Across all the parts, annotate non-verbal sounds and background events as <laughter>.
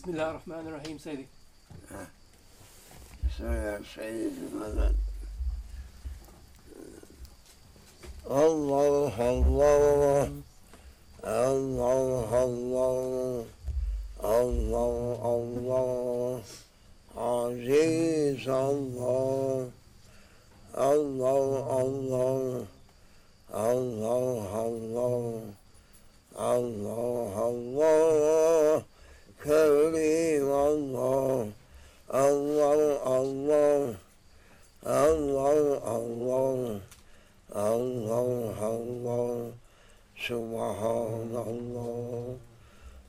Bismillahirrahmanirrahim Sayyidi. Söyle Seyyidimden. Allah Allah Allah Allah Allah Allah Aziz Allah Allah Allah Allah Allah Allah Allah Kerim Allah Allah Allah Allah Allah Allah Allah Subhanallah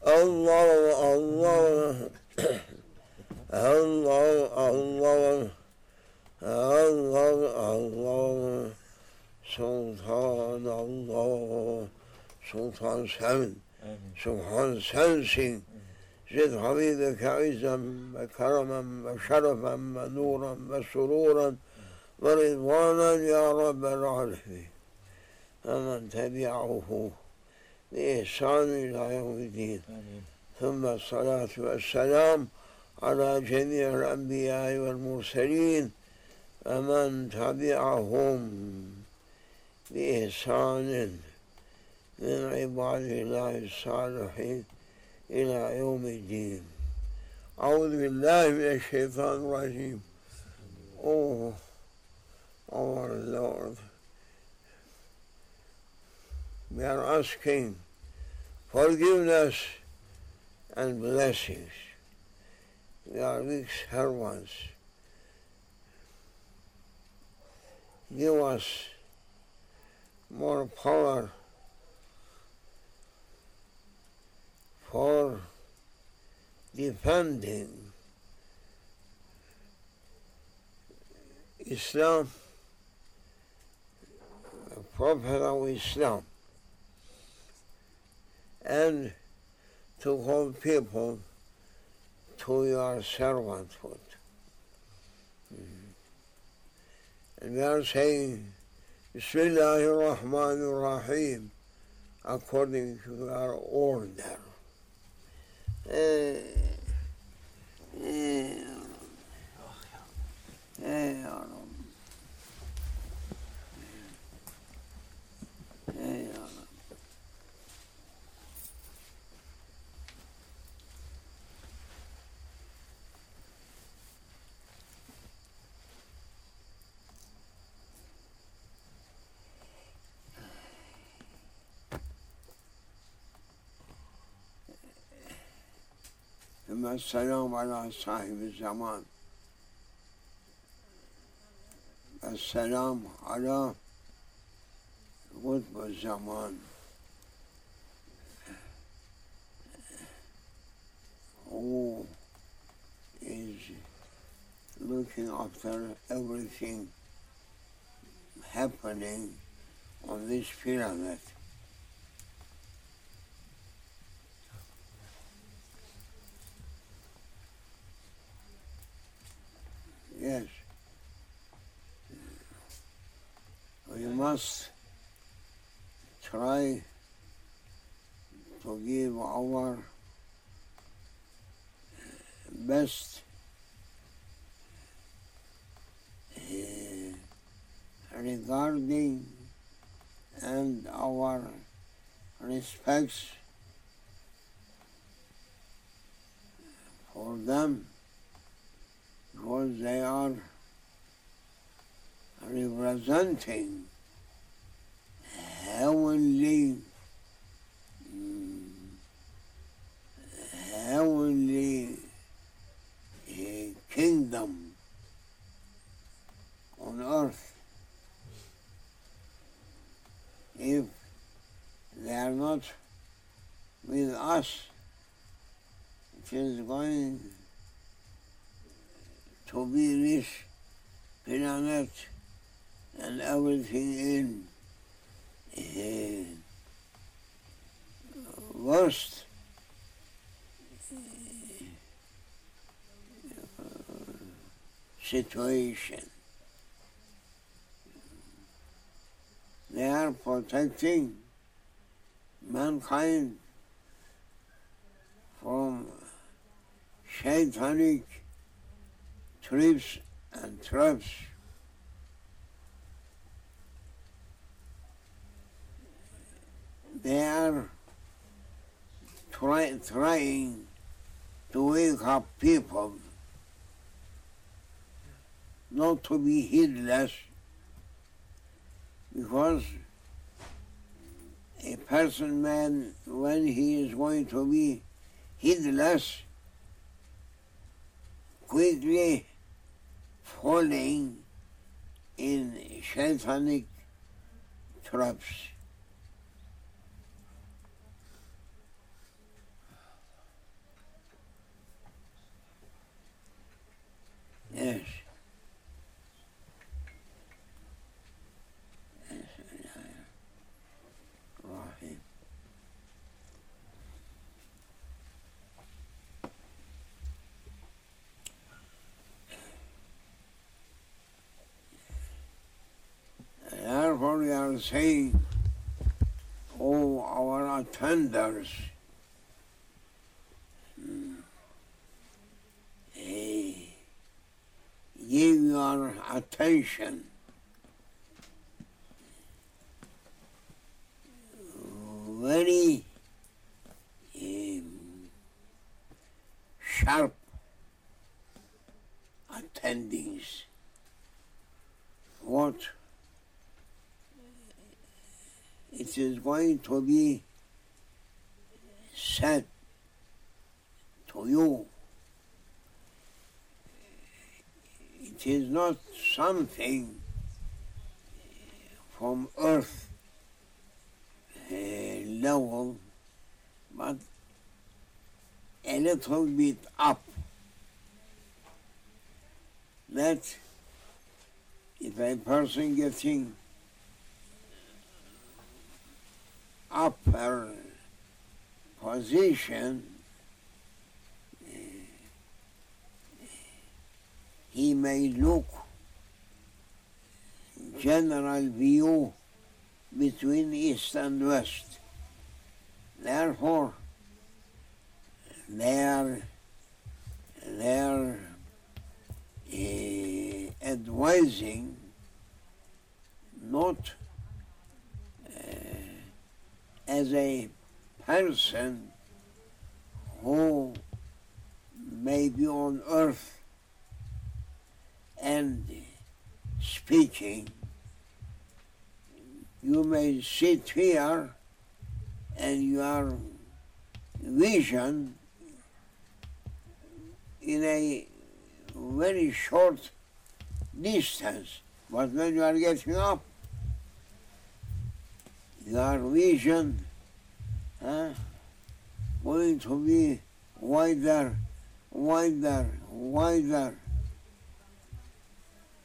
Allah Allah Allah Allah Allah Allah Sultan Allah Sultan sen Subhan sensin زد حبيبك عزا وكرما وشرفا ونورا وسرورا ورضوانا يا رب العالمين. ومن تبعه بإحسان إلى يوم الدين. ثم الصلاة والسلام على جميع الأنبياء والمرسلين. ومن تبعهم بإحسان من عباد الله الصالحين. إلى يوم الدين أعوذ بالله من الشيطان الرجيم Oh, our Lord, we are asking forgiveness and blessings. We are weak servants. Give us more power for the funding Islam, the Prophet of Islam, and to hold people to your servanthood. And we are saying, Bismillahirrahmanirrahim, according to our order. えー、えー、あの、えー、あの、السلام على صاحب الزمان السلام على قطب الزمان who is looking after everything happening on this pyramid. Must try to give our best uh, regarding and our respects for them because they are representing mm, heavenly uh, kingdom on earth. If they are not with us, it is going to be this planet and everything in worst вождь situation. They are protecting mankind from satanic trips and traps. They are try, trying to wake up people not to be heedless because a person man when he is going to be heedless quickly falling in satanic traps. say, oh, our offenders, give your attention. Going to be said to you. It is not something from earth uh, level, but a little bit up. That if a person getting upper position, uh, he may look general view between east and west. Therefore, they are, they uh, advising not as a person who may be on earth and speaking you may sit here and your vision in a very short distance, but when you are getting up, vision uh, going to be wider, wider, wider.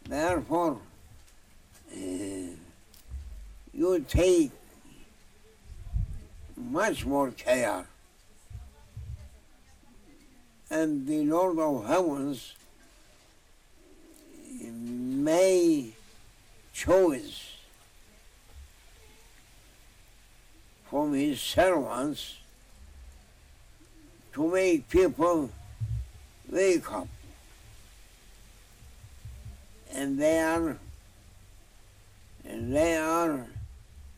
Therefore, uh, you take much more care. And the Lord of Heavens may choose from his servants to make people wake up. And they are, and they are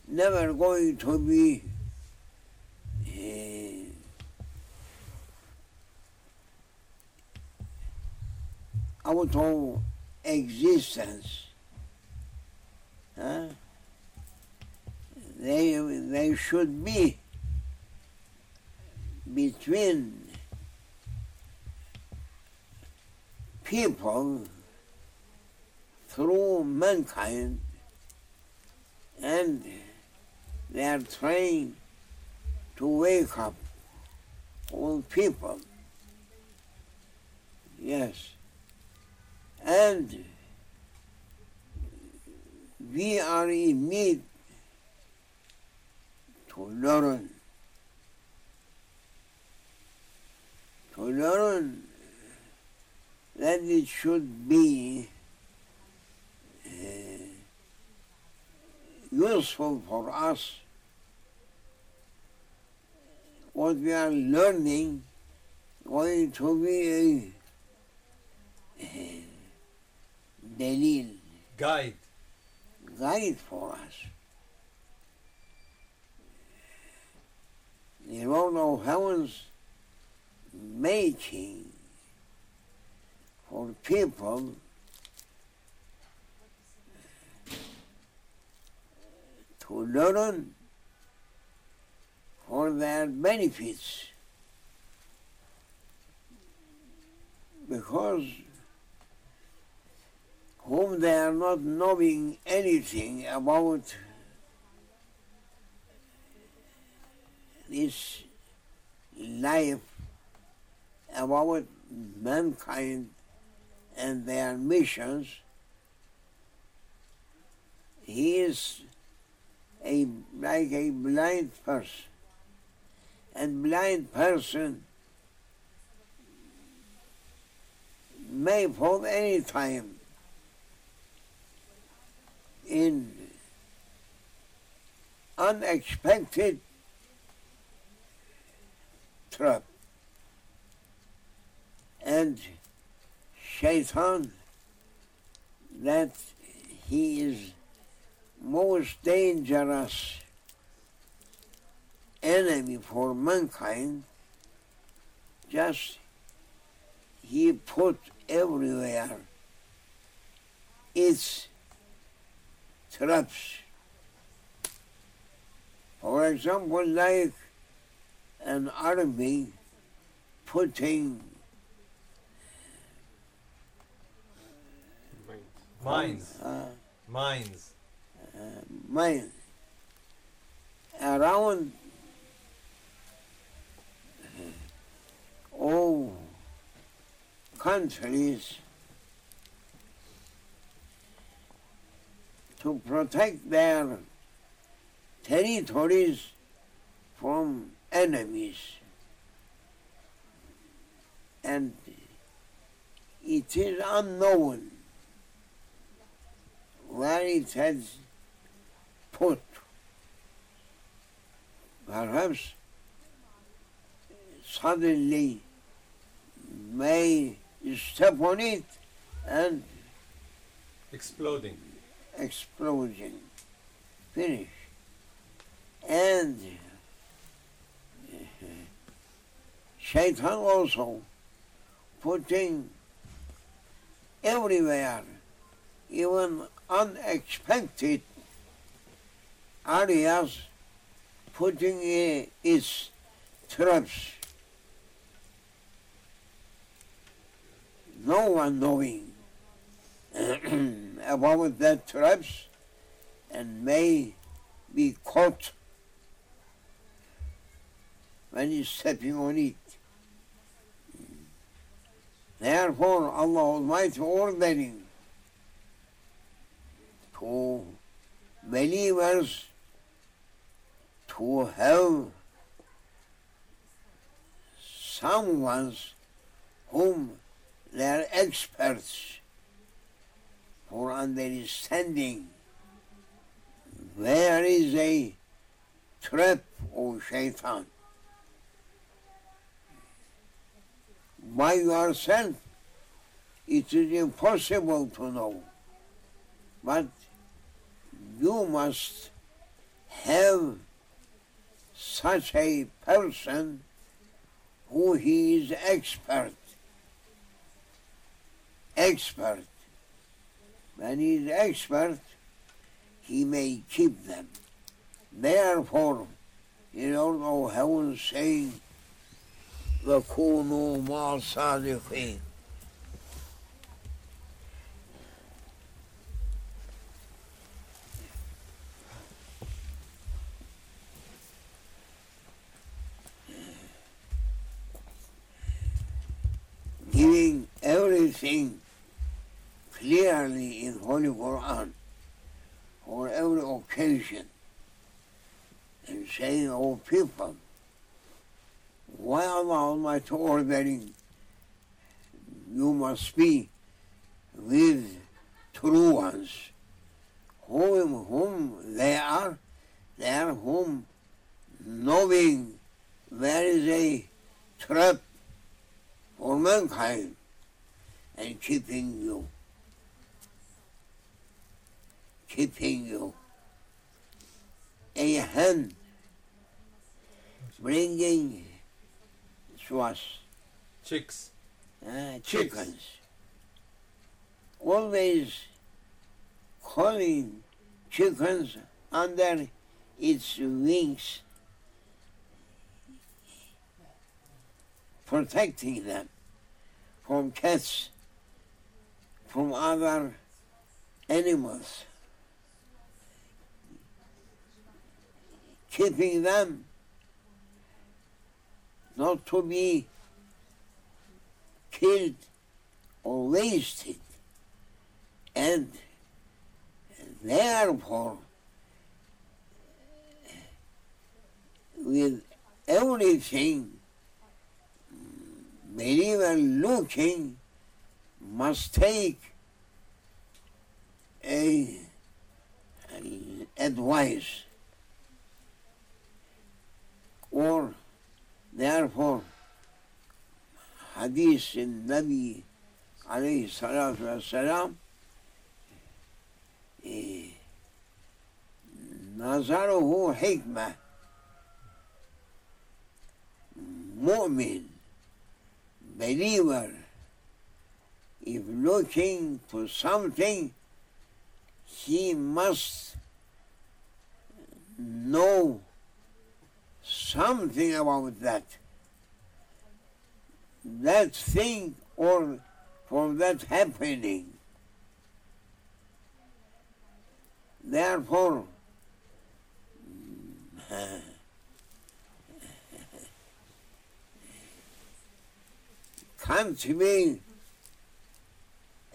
never going to be eh, uh, out of existence. Huh? Eh? They, they should be between people through mankind and they are trying to wake up all people. Yes. And we are in need To learn that it should be uh, useful for us what we are learning going to be a, a delil, Guide. guide for us. The Lord of Heaven's making for people to learn for their benefits. Because whom they are not knowing anything about this life, about mankind and their missions, he is a like a blind person. And blind person may for any time in unexpected trap. And Shaitan, that he is most dangerous enemy for mankind, just he put everywhere its traps. For example, like an army putting Mines. uh, Mines. mine around all countries to protect their territories from enemies. And it is unknown where it has put. Perhaps suddenly may step on it and Exploding. explosion. Finish. And Shaitan also putting everywhere, even unexpected areas, putting its traps. No one knowing <clears throat> about that traps and may be caught when he's stepping on it. Therefore, Allah Almighty ordering to believers to have someone whom they are experts for understanding where is a trap of shaitan. by yourself, it is impossible to know. But you must have such a person who he is expert. Expert. When he is expert, he may keep them. Therefore, in order, heaven saying, وَكُونُوا مَعَ الصَّادِقِينَ Giving everything clearly in Holy Quran for every occasion and saying, oh people, why Allah Almighty ordering you must be with true ones, whom, whom they are, they are whom knowing there is a trap for mankind and keeping you. Keeping you. A hand bringing us Chicks. uh, chickens. Always calling chickens under its wings, protecting them from cats, from other animals, keeping them not to be killed or wasted. And therefore, with everything believer looking must take a, advice or therefore hadis Nabi aleyhi salatu vesselam e, nazaruhu hikme. Mu'min believer if looking for something he must know something about that that thing or for that happening. Therefore, <laughs> can't be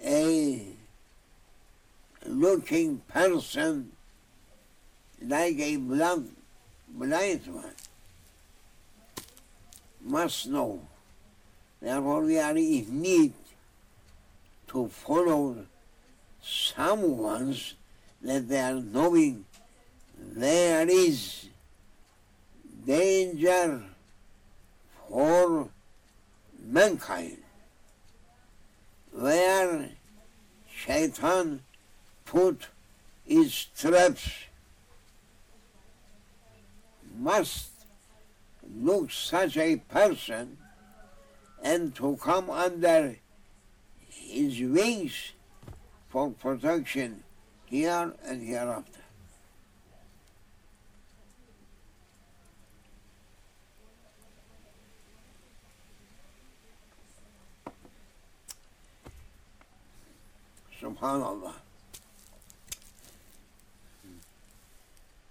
a looking person like a blind, blind one must know. Therefore, we are in need to follow someone's that they are knowing there is danger for mankind where shaitan put his traps must look such a person and to come under his wings for protection here and hereafter. Subhanallah.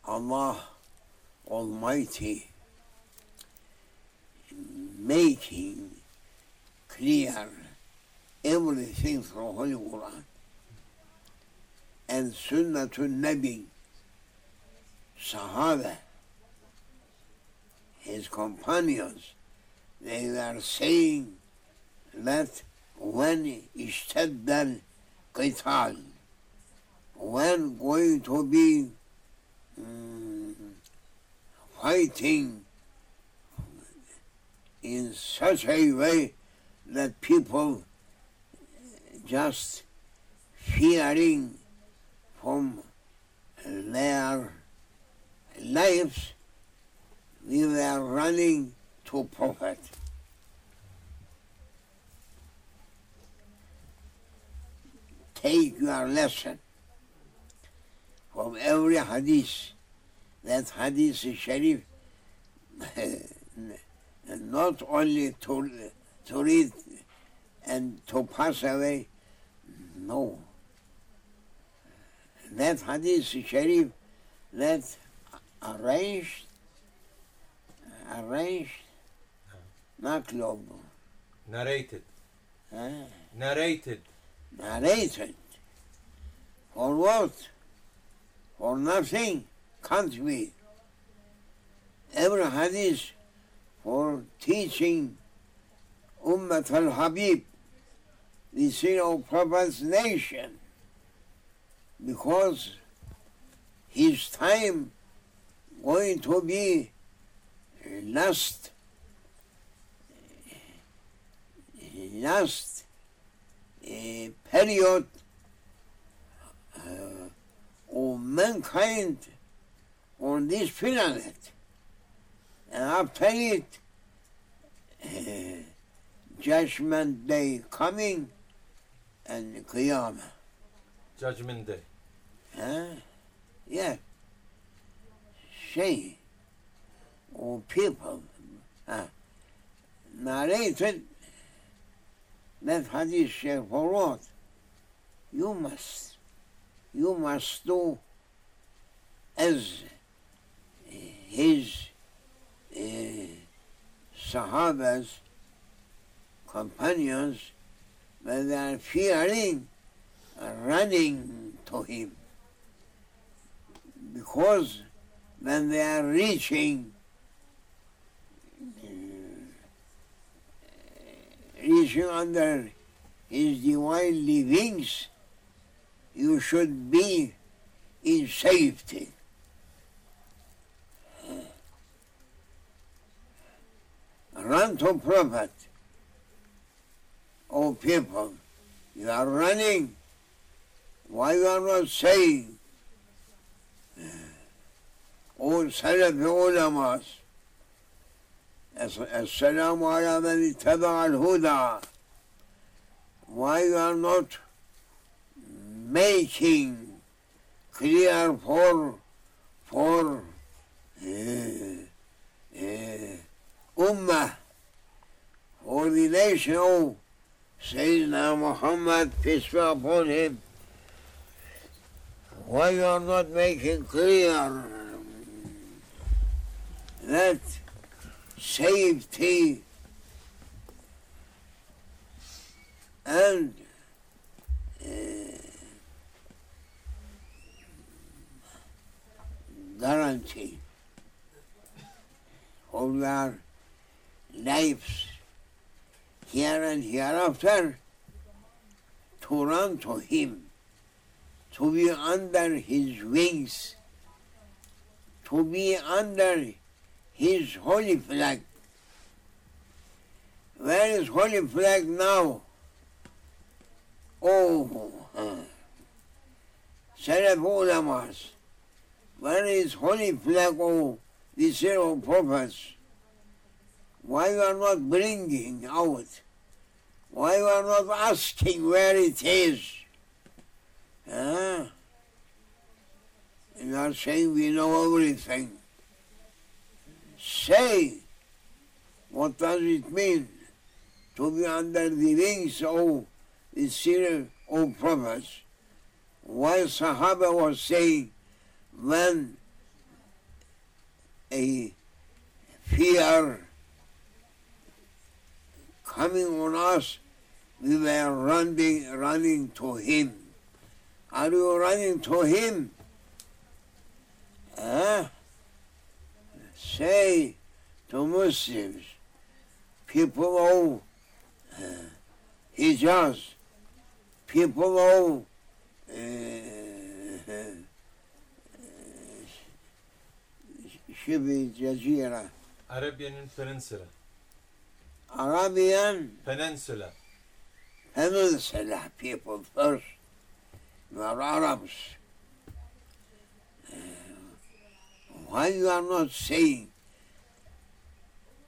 Allah Almighty making clear everything from Holy Quran and Sunnatul Nabi, Sahaba, his companions, they were saying that when ishtadda qital, when going to be um, fighting in such a way that people just fearing from their lives, we were running to Prophet. Take your lesson from every hadith. That hadith is Sharif, <laughs> not only to, to read and to pass away, no. That hadith Sharif, that arranged, arranged, not global, Narrated. eh? Narrated. narrated. For what? For nothing can't be. Every hadith for teaching Ummat al-Habib, the sin of Prophet's nation, because his time going to be last last uh, period uh, of mankind on this planet. And after it, uh, judgment day coming and Qiyamah. Judgment Day. Huh? Yeah. Şey, or people uh, narrated that hadith Shaykh followed. You must, you must do as his uh, Sahabas, companions, when they are fearing, running to him. Because when they are reaching uh, reaching under his divine wings, you should be in safety. run to Prophet. Oh people, you are running. Why you are not saying? Uh, oh, o Selefi ulamas, Esselamu ala men Al-Huda? Why you are not making clear for, for, uh, uh, ummah for the nation of Sayyidina Muhammad peace be upon him why you are not making clear that safety and uh, guarantee for their lives. Here and hereafter to run to Him, to be under His wings, to be under His holy flag. Where is holy flag now? Oh, <laughs> uh, Salaf Ulamas, where is holy flag of the zero prophets? Why you are not bringing out? Why you are not asking where it is? Huh? You are saying we know everything. Say, what does it mean to be under the wings of the seal of prophets? Why Sahaba was saying when a fear coming on us, we were running, running to him. Are you running to him? Huh? Say to Muslims, people of uh, Hijaz, people of uh, <laughs> Shibi Jazira, Arabian Peninsula. Arabian Peninsula. Peninsula people first, were Arabs. Uh, why you are not saying,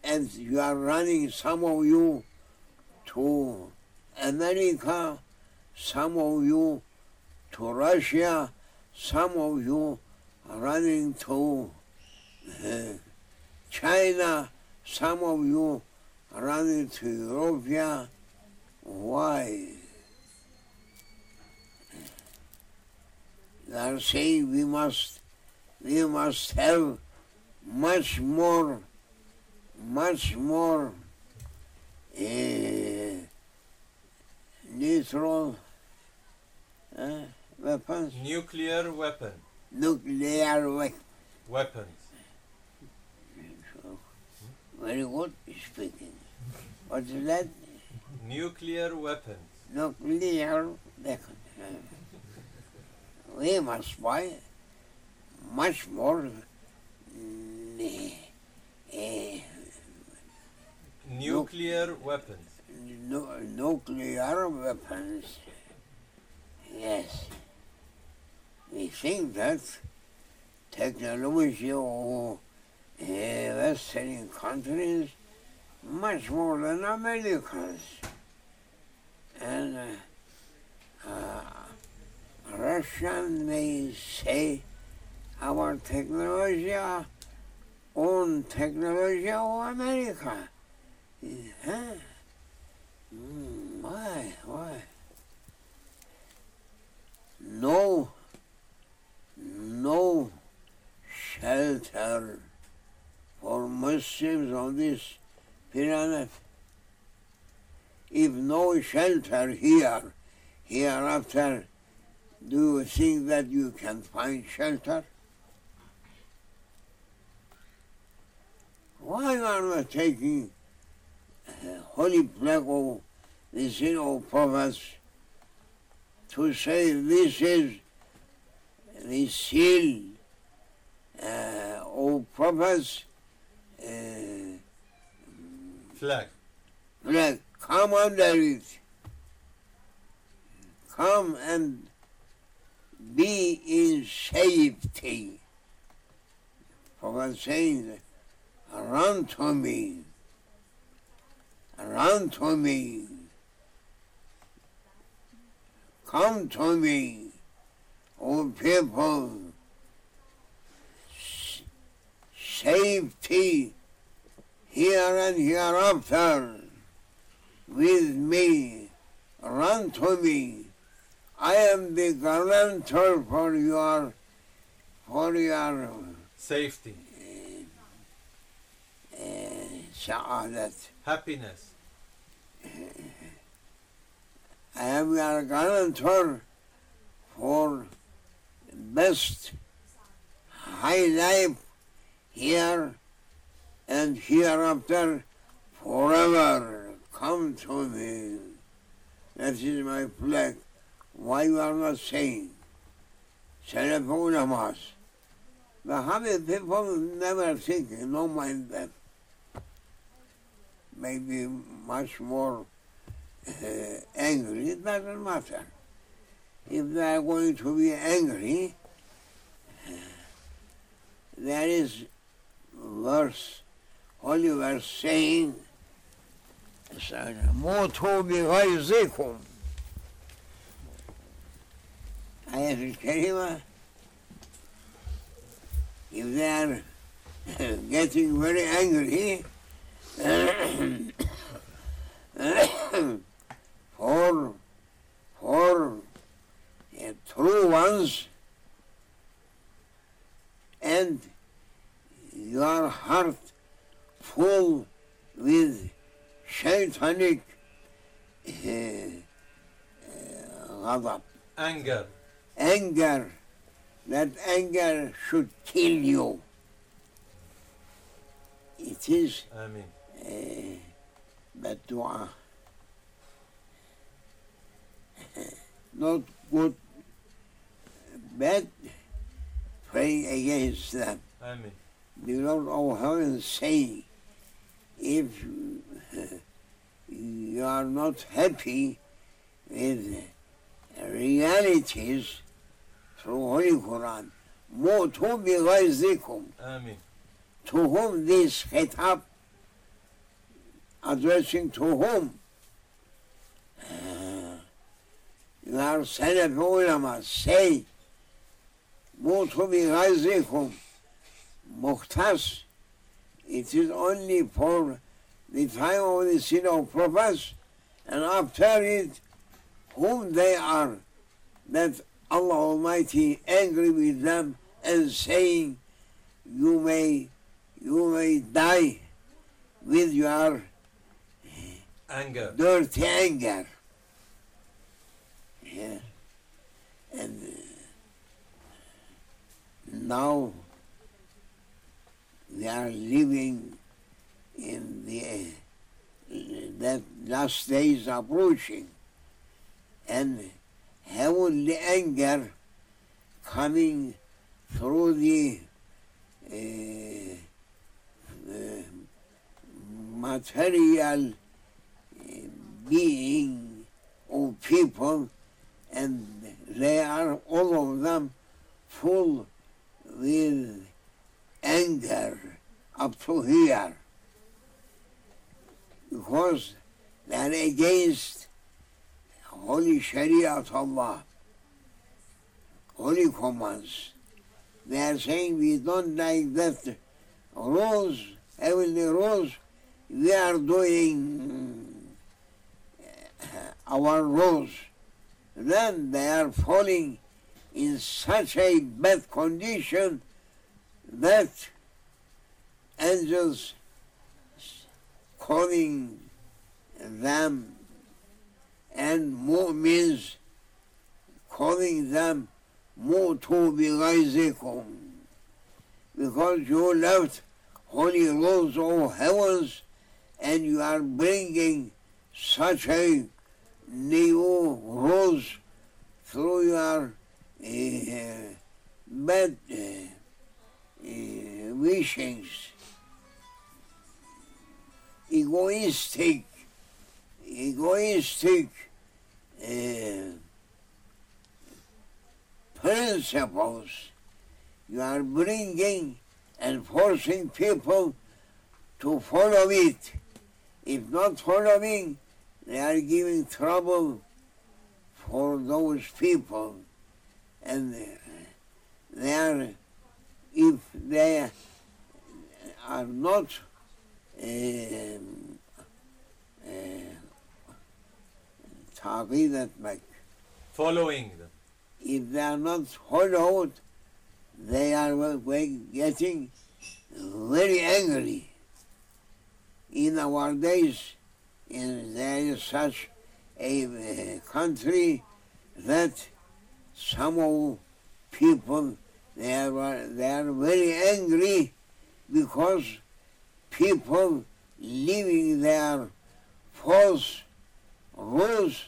and you are running some of you to America, some of you to Russia, some of you are running to uh, China, some of you running to Europe. Why? They are saying we must, we must have much more, much more uh, neutral uh, weapons, Nuclear weapon. nuclear weapons. Weapons. Very good speaking. What is that? Nuclear weapons. Nuclear weapons. We must buy much more eh, Nuclear weapons. nu- nuclear weapons. Yes. We think that technology of uh, Western countries much more than Americans. And uh, uh, Russian may say our technology own technology of America. Huh? Mm, why? Why? No, no shelter for Muslims on this planet. If no shelter here, hereafter, do you think that you can find shelter? Why are we taking uh, holy flag of the sin of prophets to say this is the seal uh, of prophets uh, Flag. flag. Come under it. Come and be in safety. Prophet saying, run to me. Run to me. Come to me, O people. Safety here and hereafter with me. Run to me. I am the guarantor for your for your Safety. uh, sa'adat. Happiness. I am your guarantor for best high life here and hereafter forever. Come to me. That is my flag. Why you are not saying? Ulamas. The Habib people never think, no mind that. Maybe much more uh, angry, it doesn't matter. If they are going to be angry, there is verse, all you were saying, Moto Ayat al-Karima. if they are <coughs> getting very angry <coughs> for, for uh, true ones, and your heart full with satanic uh, Anger. Anger. That anger should kill you. It is Amen. Eh, uh, bad dua. Not good, bad pray against them. Amen. The Lord of Heaven say, if you are not happy with realities through Holy Quran, موتوا بغيظكم Amen. to whom this khitab addressing to whom? Uh, you are Salaf ulama, say, موتوا بغيظكم muhtas, it is only for the time of the sin of prophets, and after it, whom they are, that Allah Almighty angry with them and saying, you may, you may die with your Anger. dirty anger. Yeah. And uh, now we are living in the that last days approaching. And heavenly anger coming through the uh, uh, material uh, being of people and they are all of them full with anger up to here because they are against holy Sharia of Allah, holy commands. They are saying we don't like that rules, heavenly rules, we are doing uh, our rules. Then they are falling in such a bad condition that angels calling them and means calling them mutu bighayzikum because you left holy laws of heavens and you are bringing such a new rules through your uh, uh, uh, wishings, egoistic, egoistic uh, principles you are bringing and forcing people to follow it. If not following, they are giving trouble for those people. And they are, if they are not um, uh, following them. If they are not followed, they are getting very angry. In our days, in, there is such a uh, country that some people they are they are very angry because people leaving their false rules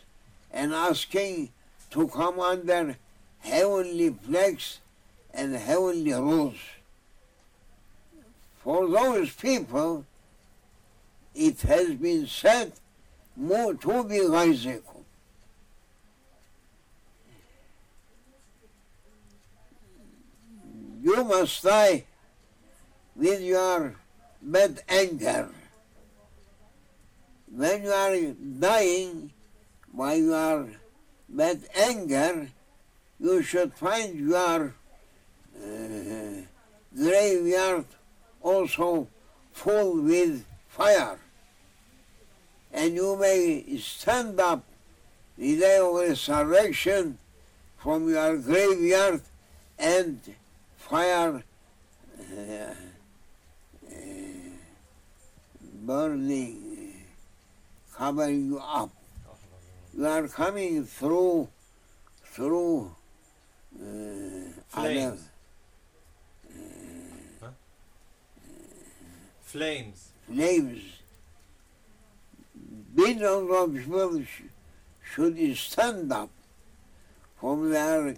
and asking to come under heavenly flags and heavenly rules. For those people, it has been said, mutu bighayzikum. You must die with your bad anger. When you are dying by your bad anger, you should find your uh, graveyard also full with fire. And you may stand up the day of resurrection from your graveyard and fire uh, uh, burning, covering you up. You are coming through through uh, Flames. other Flames. flames. Billions of people sh- should stand up from their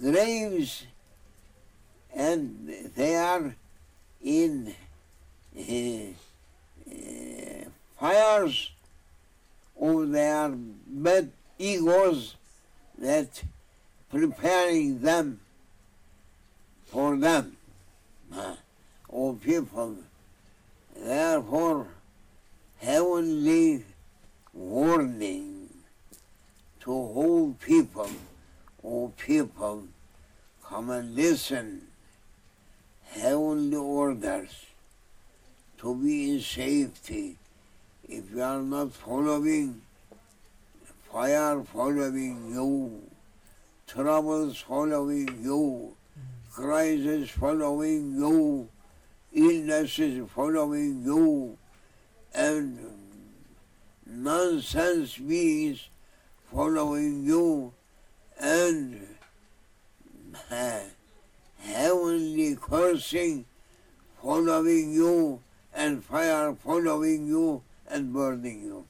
graves and they are in uh, uh, fires of their bad egos that preparing them for them, uh, people. Therefore, heavenly warning to all people, all people, come and listen. heavenly orders to be in safety. If you are not following, fire following you, troubles following you, crisis following you, illnesses following you, and nonsense beings following you, and. <laughs> heavenly cursing following you, and fire following you and burning you.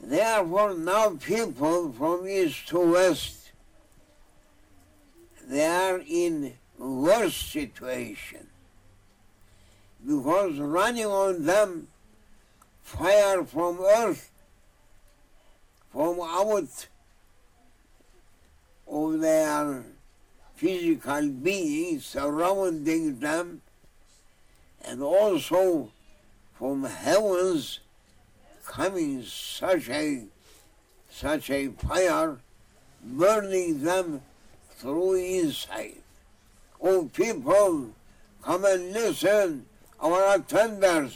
Therefore, now people from east to west, they are in worse situation. because running on them fire from earth, from out of their physical being surrounding them, and also from heavens coming such a such a fire burning them through inside. Oh people, come and listen, our attenders.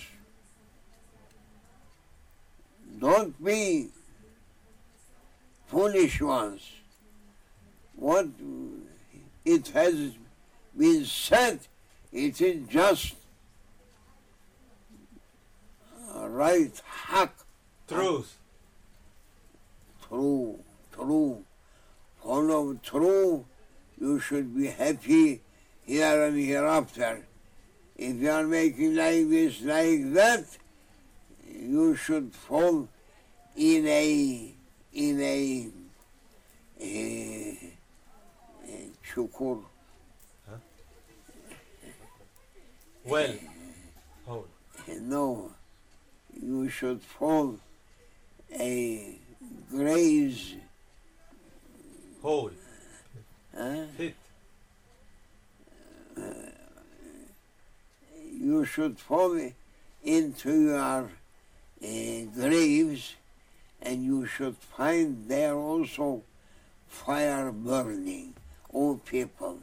Don't be foolish ones. What it has been said, it is just right haqq Truth. true, true. Follow true, you should be happy here and hereafter. If you are making like this, like that, you should fall in a in a, a, Well. No, you should fall a graze. Hole. Huh? Pit. you should fall into your uh, graves and you should find there also fire burning. O people,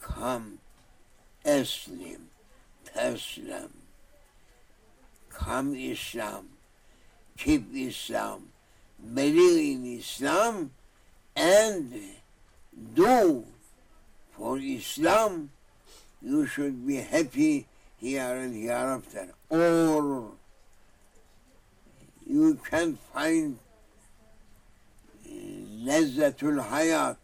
come, Islam, Taslam, come Islam, keep Islam, believe in Islam, and do for Islam you should be happy here and hereafter. Or you can find لذة الحياة